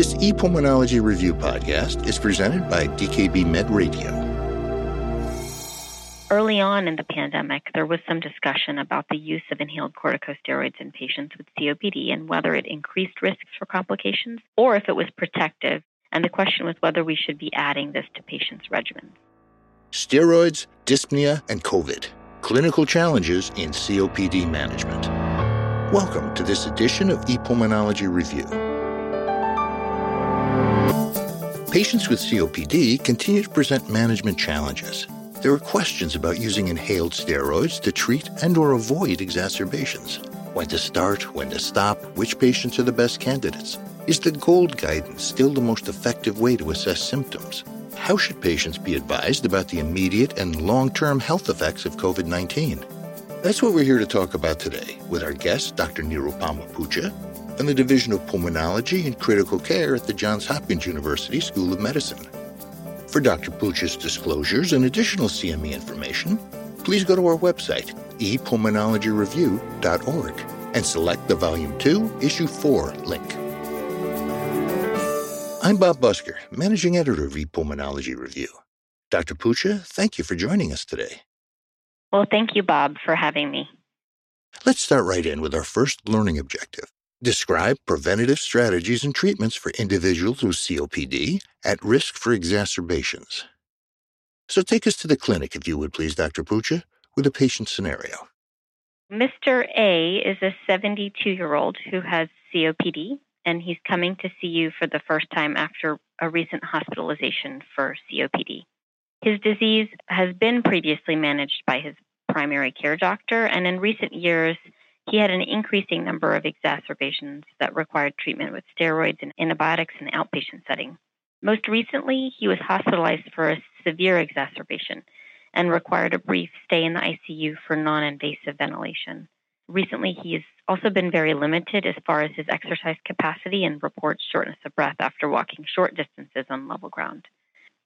This ePulmonology Review podcast is presented by DKB Med Radio. Early on in the pandemic, there was some discussion about the use of inhaled corticosteroids in patients with COPD and whether it increased risks for complications or if it was protective. And the question was whether we should be adding this to patients' regimens. Steroids, dyspnea, and COVID clinical challenges in COPD management. Welcome to this edition of ePulmonology Review. Patients with COPD continue to present management challenges. There are questions about using inhaled steroids to treat and or avoid exacerbations. When to start, when to stop, which patients are the best candidates. Is the GOLD guidance still the most effective way to assess symptoms? How should patients be advised about the immediate and long term health effects of COVID 19? That's what we're here to talk about today with our guest, Dr. Nirupama Putcha, and the Division of Pulmonology and Critical Care at the Johns Hopkins University School of Medicine. For Dr. Putcha's disclosures and additional CME information, please go to our website, epulmonologyreview.org, and select the Volume 2, Issue 4 link. I'm Bob Busker, Managing Editor of ePulmonology Review. Dr. Putcha, thank you for joining us today. Well, thank you, Bob, for having me. Let's start right in with our first learning objective. Describe preventative strategies and treatments for individuals with COPD at risk for exacerbations. So take us to the clinic, if you would please, Dr. Putcha, with a patient scenario. Mr. A is a 72 year old who has COPD and he's coming to see you for the first time after a recent hospitalization for COPD. His disease has been previously managed by his primary care doctor, and in recent years, he had an increasing number of exacerbations that required treatment with steroids and antibiotics in the outpatient setting. Most recently, he was hospitalized for a severe exacerbation and required a brief stay in the ICU for non invasive ventilation. Recently, he has also been very limited as far as his exercise capacity and reports shortness of breath after walking short distances on level ground.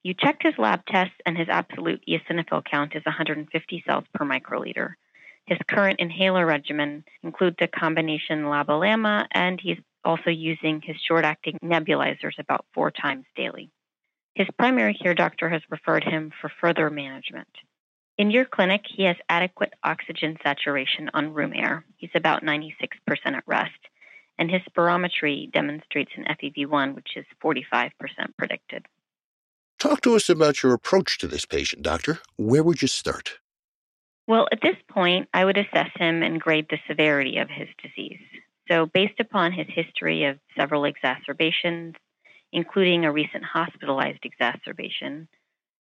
You checked his lab tests, and his absolute eosinophil count is 150 cells per microliter. His current inhaler regimen includes a combination LABA and he's also using his short acting nebulizers about four times daily. His primary care doctor has referred him for further management. In your clinic, he has adequate oxygen saturation on room air. He's about 96% at rest, and his spirometry demonstrates an FEV1, which is 45% predicted. Talk to us about your approach to this patient, doctor. Where would you start? Well, at this point, I would assess him and grade the severity of his disease. So, based upon his history of several exacerbations, including a recent hospitalized exacerbation,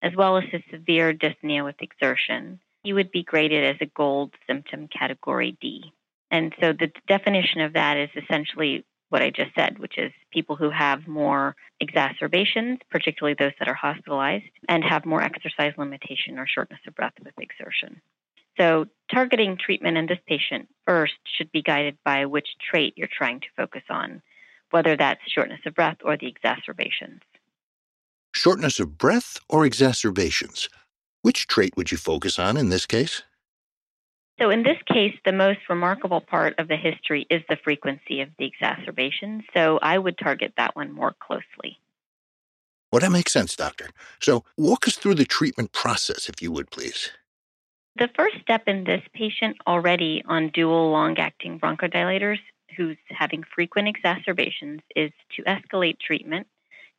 as well as his severe dyspnea with exertion, he would be graded as a gold symptom category D. And so the definition of that is essentially what I just said, which is people who have more exacerbations, particularly those that are hospitalized, and have more exercise limitation or shortness of breath with exertion. So, targeting treatment in this patient first should be guided by which trait you're trying to focus on, whether that's shortness of breath or the exacerbations shortness of breath, or exacerbations? Which trait would you focus on in this case? So, in this case, the most remarkable part of the history is the frequency of the exacerbations. So, I would target that one more closely. Well, that makes sense, Doctor. So, walk us through the treatment process, if you would, please. The first step in this patient already on dual long acting bronchodilators who's having frequent exacerbations is to escalate treatment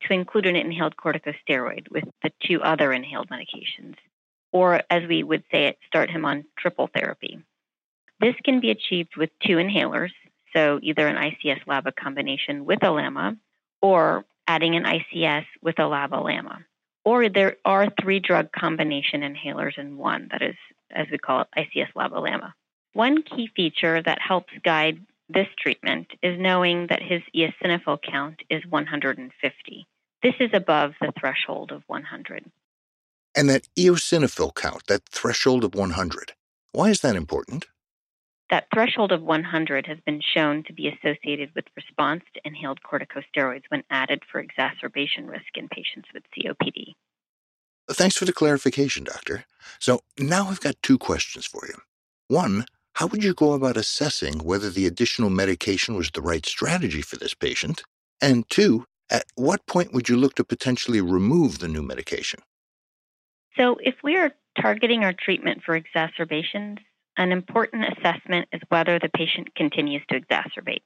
to include an inhaled corticosteroid with the two other inhaled medications, or as we would say it, start him on triple therapy. This can be achieved with two inhalers, so either an ICS LABA combination with a LAMA or adding an ICS with a LABA LAMA. Or there are three drug combination inhalers in one, that is, as we call it, ICS LABA LAMA. One key feature that helps guide this treatment is knowing that his eosinophil count is 150. This is above the threshold of 100. And that eosinophil count, that threshold of 100, why is that important? That threshold of 100 has been shown to be associated with response to inhaled corticosteroids when added for exacerbation risk in patients with COPD. Thanks for the clarification, Doctor. So now I've got two questions for you. One, how would you go about assessing whether the additional medication was the right strategy for this patient? And two, At what point would you look to potentially remove the new medication? So, if we are targeting our treatment for exacerbations, an important assessment is whether the patient continues to exacerbate.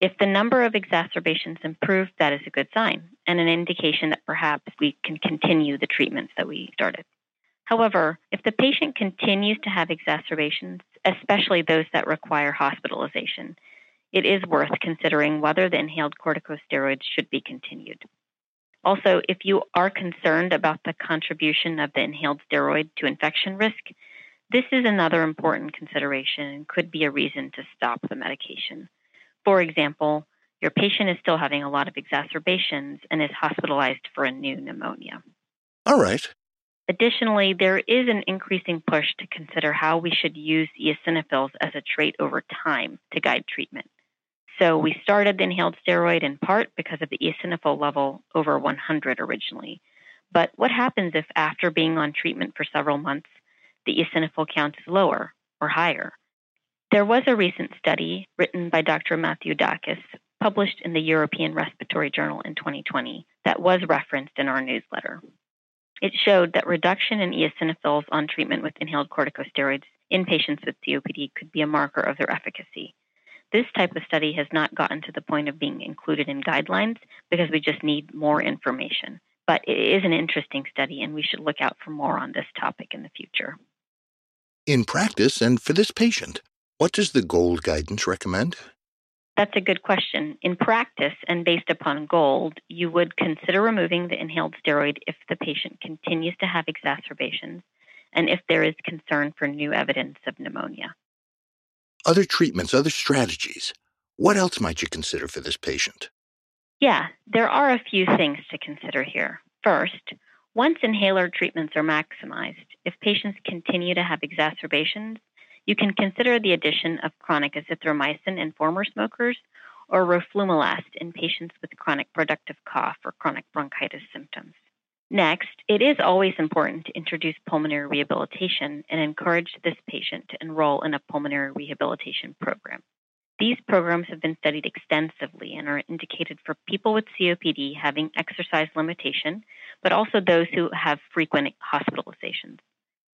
If the number of exacerbations improve, that is a good sign and an indication that perhaps we can continue the treatments that we started. However, if the patient continues to have exacerbations, especially those that require hospitalization, it is worth considering whether the inhaled corticosteroids should be continued. Also, if you are concerned about the contribution of the inhaled steroid to infection risk, this is another important consideration and could be a reason to stop the medication. For example, your patient is still having a lot of exacerbations and is hospitalized for a new pneumonia. All right. Additionally, there is an increasing push to consider how we should use eosinophils as a trait over time to guide treatment. So we started the inhaled steroid in part because of the eosinophil level over 100 originally. But what happens if after being on treatment for several months, the eosinophil count is lower or higher? There was a recent study written by Dr. Matthew Dacus, published in the European Respiratory Journal in 2020, that was referenced in our newsletter. It showed that reduction in eosinophils on treatment with inhaled corticosteroids in patients with COPD could be a marker of their efficacy. This type of study has not gotten to the point of being included in guidelines because we just need more information. But it is an interesting study, and we should look out for more on this topic in the future. In practice, and for this patient, what does the GOLD guidance recommend? That's a good question. In practice and based upon GOLD, you would consider removing the inhaled steroid if the patient continues to have exacerbations and if there is concern for new evidence of pneumonia other treatments, other strategies. What else might you consider for this patient? Yeah, there are a few things to consider here. First, once inhaler treatments are maximized, if patients continue to have exacerbations, you can consider the addition of chronic azithromycin in former smokers or roflumilast in patients with chronic productive cough or chronic bronchitis symptoms. Next, it is always important to introduce pulmonary rehabilitation and encourage this patient to enroll in a pulmonary rehabilitation program. These programs have been studied extensively and are indicated for people with COPD having exercise limitation, but also those who have frequent hospitalizations.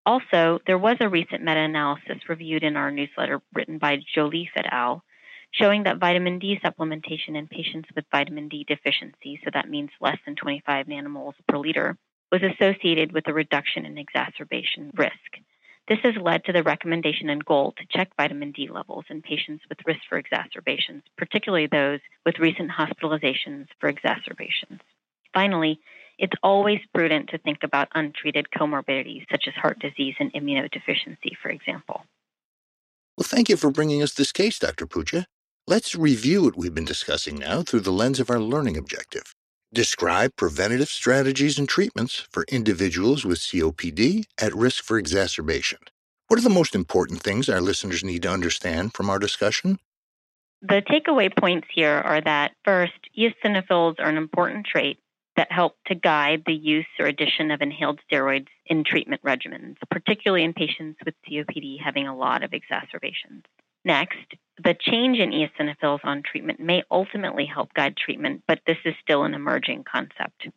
Also, there was a recent meta analysis reviewed in our newsletter written by Jolliffe et al showing that vitamin D supplementation in patients with vitamin D deficiency, so that means less than 25 nanomoles per liter, was associated with a reduction in exacerbation risk. This has led to the recommendation and goal to check vitamin D levels in patients with risk for exacerbations, particularly those with recent hospitalizations for exacerbations. Finally, it's always prudent to think about untreated comorbidities such as heart disease and immunodeficiency, for example. Well, thank you for bringing us this case, Dr. Putcha. Let's review what we've been discussing now through the lens of our learning objective. Describe preventative strategies and treatments for individuals with COPD at risk for exacerbation. What are the most important things our listeners need to understand from our discussion? The takeaway points here are that first, eosinophils are an important trait that help to guide the use or addition of inhaled steroids in treatment regimens, particularly in patients with COPD having a lot of exacerbations. Next, the change in eosinophils on treatment may ultimately help guide treatment, but this is still an emerging concept.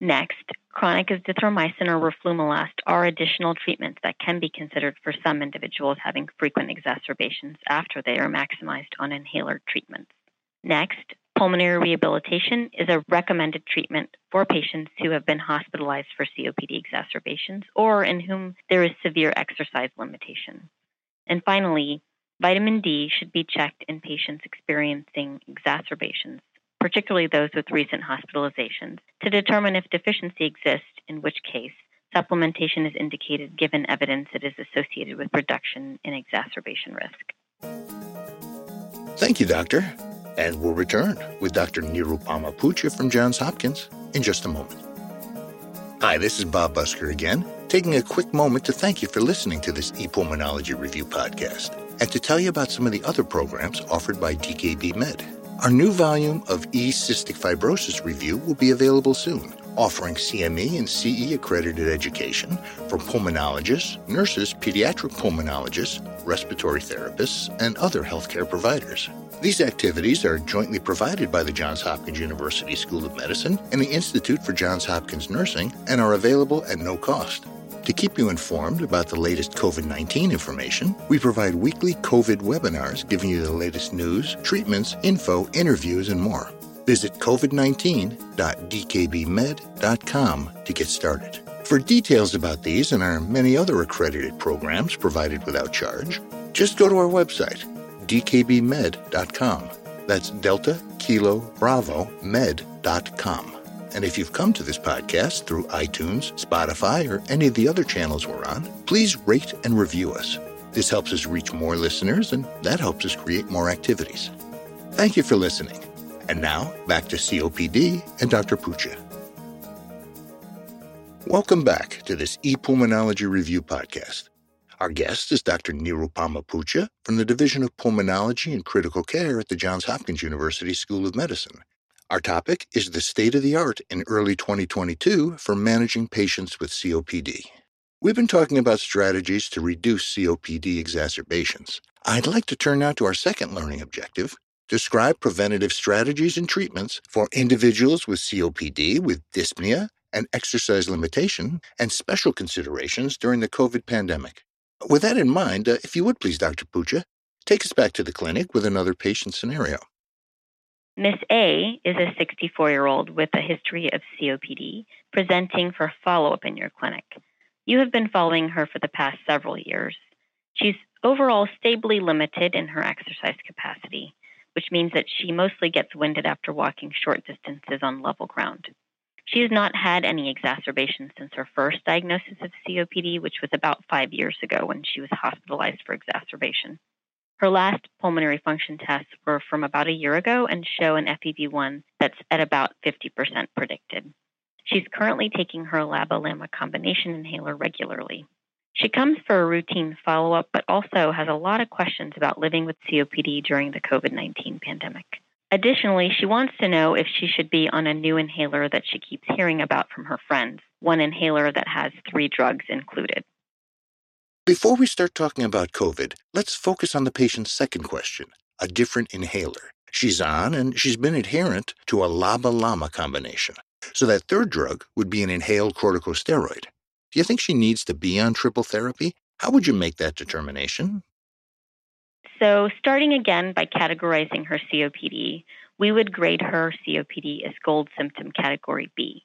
Next, chronic azithromycin or roflumilast are additional treatments that can be considered for some individuals having frequent exacerbations after they are maximized on inhaler treatments. Next, pulmonary rehabilitation is a recommended treatment for patients who have been hospitalized for COPD exacerbations or in whom there is severe exercise limitation. And finally, Vitamin D should be checked in patients experiencing exacerbations, particularly those with recent hospitalizations, to determine if deficiency exists, in which case supplementation is indicated given evidence it is associated with reduction in exacerbation risk. Thank you, Doctor. And we'll return with Dr. Nirupama Putcha from Johns Hopkins in just a moment. Hi, this is Bob Busker again, taking a quick moment to thank you for listening to this ePulmonology Review podcast and to tell you about some of the other programs offered by DKB Med. Our new volume of E Cystic Fibrosis Review will be available soon, offering CME and CE accredited education for pulmonologists, nurses, pediatric pulmonologists, respiratory therapists, and other healthcare providers. These activities are jointly provided by the Johns Hopkins University School of Medicine and the Institute for Johns Hopkins Nursing and are available at no cost. To keep you informed about the latest COVID 19 information, we provide weekly COVID webinars giving you the latest news, treatments, info, interviews, and more. Visit covid19.dkbmed.com to get started. For details about these and our many other accredited programs provided without charge, just go to our website dkbmed.com. That's Delta Kilo Bravo Med.com. And if you've come to this podcast through iTunes, Spotify, or any of the other channels we're on, please rate and review us. This helps us reach more listeners, and that helps us create more activities. Thank you for listening. And now, back to COPD and Dr. Putcha. Welcome back to this ePulmonology Review podcast. Our guest is Dr. Nirupama Putcha from the Division of Pulmonology and Critical Care at the Johns Hopkins University School of Medicine. Our topic is the state of the art in early 2022 for managing patients with COPD. We've been talking about strategies to reduce COPD exacerbations. I'd like to turn now to our second learning objective describe preventative strategies and treatments for individuals with COPD with dyspnea and exercise limitation and special considerations during the COVID pandemic. With that in mind, uh, if you would please, Dr. Putcha, take us back to the clinic with another patient scenario. Miss A is a 64 year old with a history of COPD presenting for follow up in your clinic. You have been following her for the past several years. She's overall stably limited in her exercise capacity, which means that she mostly gets winded after walking short distances on level ground. She has not had any exacerbations since her first diagnosis of COPD, which was about five years ago when she was hospitalized for exacerbation. Her last pulmonary function tests were from about a year ago and show an FEV1 that's at about 50% predicted. She's currently taking her LABA combination inhaler regularly. She comes for a routine follow up, but also has a lot of questions about living with COPD during the COVID 19 pandemic. Additionally, she wants to know if she should be on a new inhaler that she keeps hearing about from her friends, one inhaler that has three drugs included. Before we start talking about COVID, let's focus on the patient's second question a different inhaler. She's on and she's been adherent to a LABA LAMA combination. So that third drug would be an inhaled corticosteroid. Do you think she needs to be on triple therapy? How would you make that determination? So, starting again by categorizing her COPD, we would grade her COPD as gold symptom category B.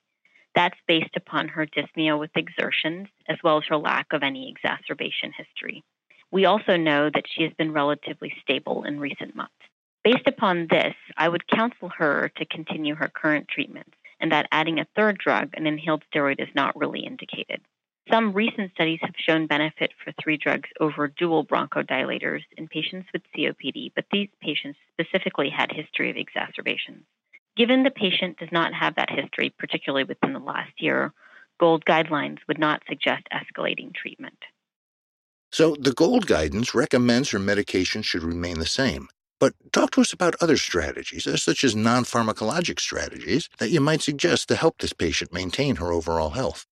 That's based upon her dyspnea with exertions, as well as her lack of any exacerbation history. We also know that she has been relatively stable in recent months. Based upon this, I would counsel her to continue her current treatments and that adding a third drug, an inhaled steroid, is not really indicated. Some recent studies have shown benefit for three drugs over dual bronchodilators in patients with COPD, but these patients specifically had history of exacerbations. Given the patient does not have that history, particularly within the last year, GOLD guidelines would not suggest escalating treatment. So, the GOLD guidance recommends her medication should remain the same. But talk to us about other strategies, uh, such as non pharmacologic strategies, that you might suggest to help this patient maintain her overall health.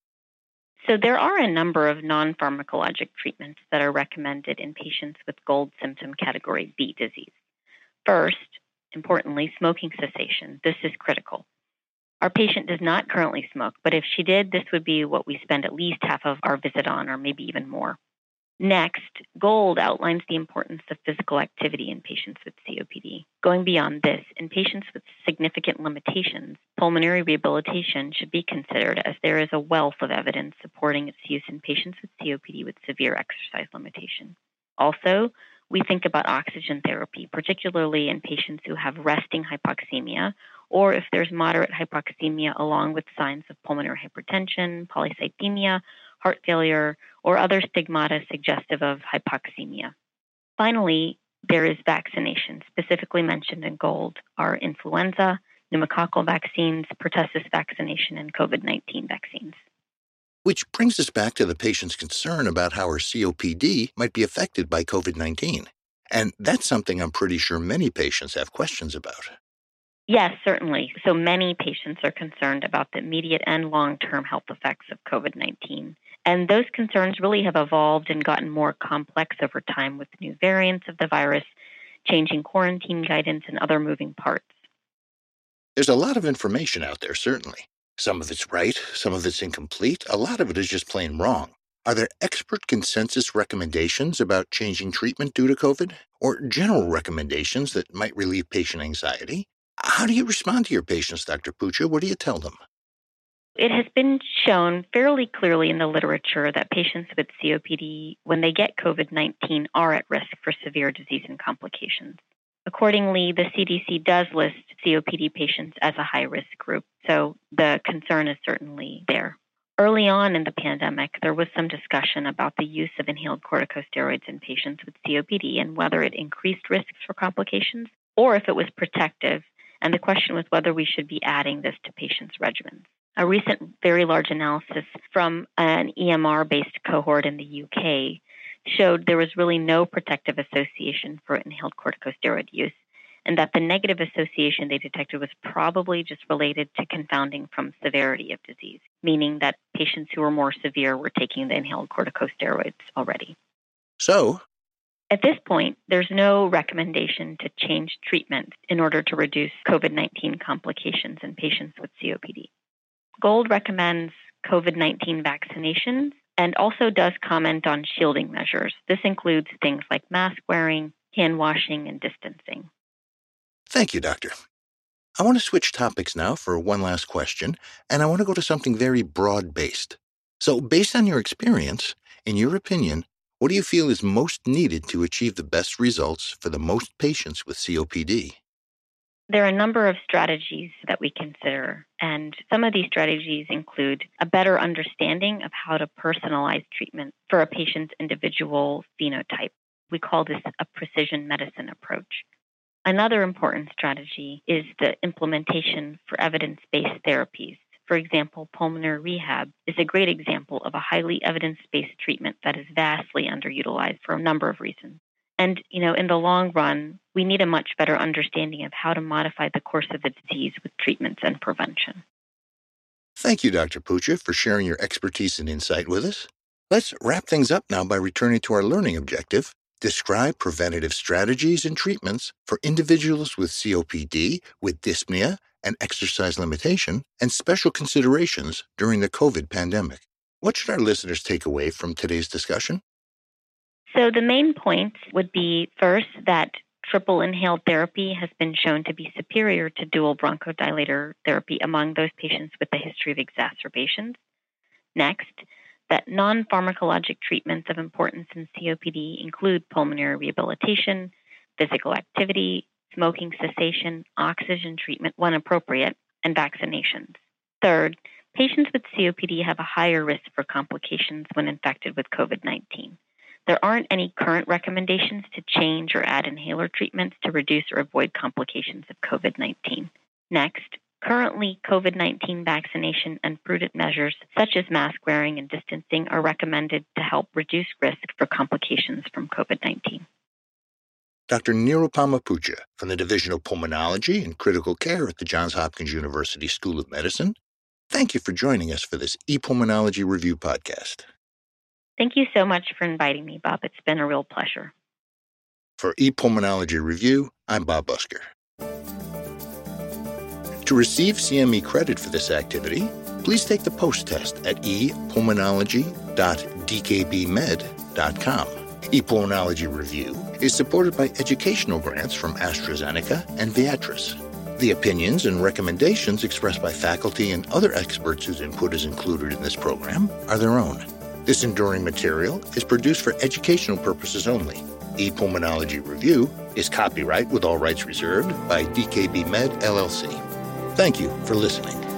So, there are a number of non pharmacologic treatments that are recommended in patients with GOLD symptom category B disease. First, importantly, smoking cessation. This is critical. Our patient does not currently smoke, but if she did, this would be what we spend at least half of our visit on, or maybe even more. Next, GOLD outlines the importance of physical activity in patients with COPD. Going beyond this, in patients with significant limitations, pulmonary rehabilitation should be considered as there is a wealth of evidence supporting its use in patients with COPD with severe exercise limitation. Also, we think about oxygen therapy, particularly in patients who have resting hypoxemia or if there's moderate hypoxemia along with signs of pulmonary hypertension, polycythemia, heart failure, or other stigmata suggestive of hypoxemia. Finally, there is vaccination. Specifically mentioned in GOLD are influenza, pneumococcal vaccines, pertussis vaccination, and COVID 19 vaccines. Which brings us back to the patient's concern about how her COPD might be affected by COVID 19. And that's something I'm pretty sure many patients have questions about. Yes, certainly. So many patients are concerned about the immediate and long term health effects of COVID 19. And those concerns really have evolved and gotten more complex over time with new variants of the virus, changing quarantine guidance, and other moving parts. There's a lot of information out there, certainly. Some of it's right, some of it's incomplete, a lot of it is just plain wrong. Are there expert consensus recommendations about changing treatment due to COVID? Or general recommendations that might relieve patient anxiety? How do you respond to your patients, Dr. Putcha? What do you tell them? It has been shown fairly clearly in the literature that patients with COPD, when they get COVID 19, are at risk for severe disease and complications. Accordingly, the CDC does list COPD patients as a high risk group, so the concern is certainly there. Early on in the pandemic, there was some discussion about the use of inhaled corticosteroids in patients with COPD and whether it increased risks for complications or if it was protective. And the question was whether we should be adding this to patients' regimens. A recent very large analysis from an EMR based cohort in the UK showed there was really no protective association for inhaled corticosteroid use and that the negative association they detected was probably just related to confounding from severity of disease, meaning that patients who were more severe were taking the inhaled corticosteroids already. So, at this point, there's no recommendation to change treatment in order to reduce COVID 19 complications in patients with COPD. GOLD recommends COVID 19 vaccinations and also does comment on shielding measures. This includes things like mask wearing, hand washing, and distancing. Thank you, Doctor. I want to switch topics now for one last question, and I want to go to something very broad based. So, based on your experience, in your opinion, what do you feel is most needed to achieve the best results for the most patients with COPD? There are a number of strategies that we consider, and some of these strategies include a better understanding of how to personalize treatment for a patient's individual phenotype. We call this a precision medicine approach. Another important strategy is the implementation for evidence based therapies. For example, pulmonary rehab is a great example of a highly evidence based treatment that is vastly underutilized for a number of reasons. And, you know, in the long run, we need a much better understanding of how to modify the course of the disease with treatments and prevention. Thank you, Dr. Putcha, for sharing your expertise and insight with us. Let's wrap things up now by returning to our learning objective Describe preventative strategies and treatments for individuals with COPD, with dyspnea and exercise limitation, and special considerations during the COVID pandemic. What should our listeners take away from today's discussion? So, the main points would be first that triple inhaled therapy has been shown to be superior to dual bronchodilator therapy among those patients with a history of exacerbations. Next, that non pharmacologic treatments of importance in COPD include pulmonary rehabilitation, physical activity, smoking cessation, oxygen treatment when appropriate, and vaccinations. Third, patients with COPD have a higher risk for complications when infected with COVID 19. There aren't any current recommendations to change or add inhaler treatments to reduce or avoid complications of COVID 19. Next, Currently, COVID 19 vaccination and prudent measures such as mask wearing and distancing are recommended to help reduce risk for complications from COVID 19. Dr. Nirupama Putcha from the Division of Pulmonology and Critical Care at the Johns Hopkins University School of Medicine, thank you for joining us for this ePulmonology Review podcast. Thank you so much for inviting me, Bob. It's been a real pleasure. For ePulmonology Review, I'm Bob Busker. To receive CME credit for this activity, please take the post test at epulmonology.dkbmed.com. ePulmonology Review is supported by educational grants from AstraZeneca and Viatris. The opinions and recommendations expressed by faculty and other experts whose input is included in this program are their own. This enduring material is produced for educational purposes only. ePulmonology Review is copyright with all rights reserved by DKB Med LLC. Thank you for listening.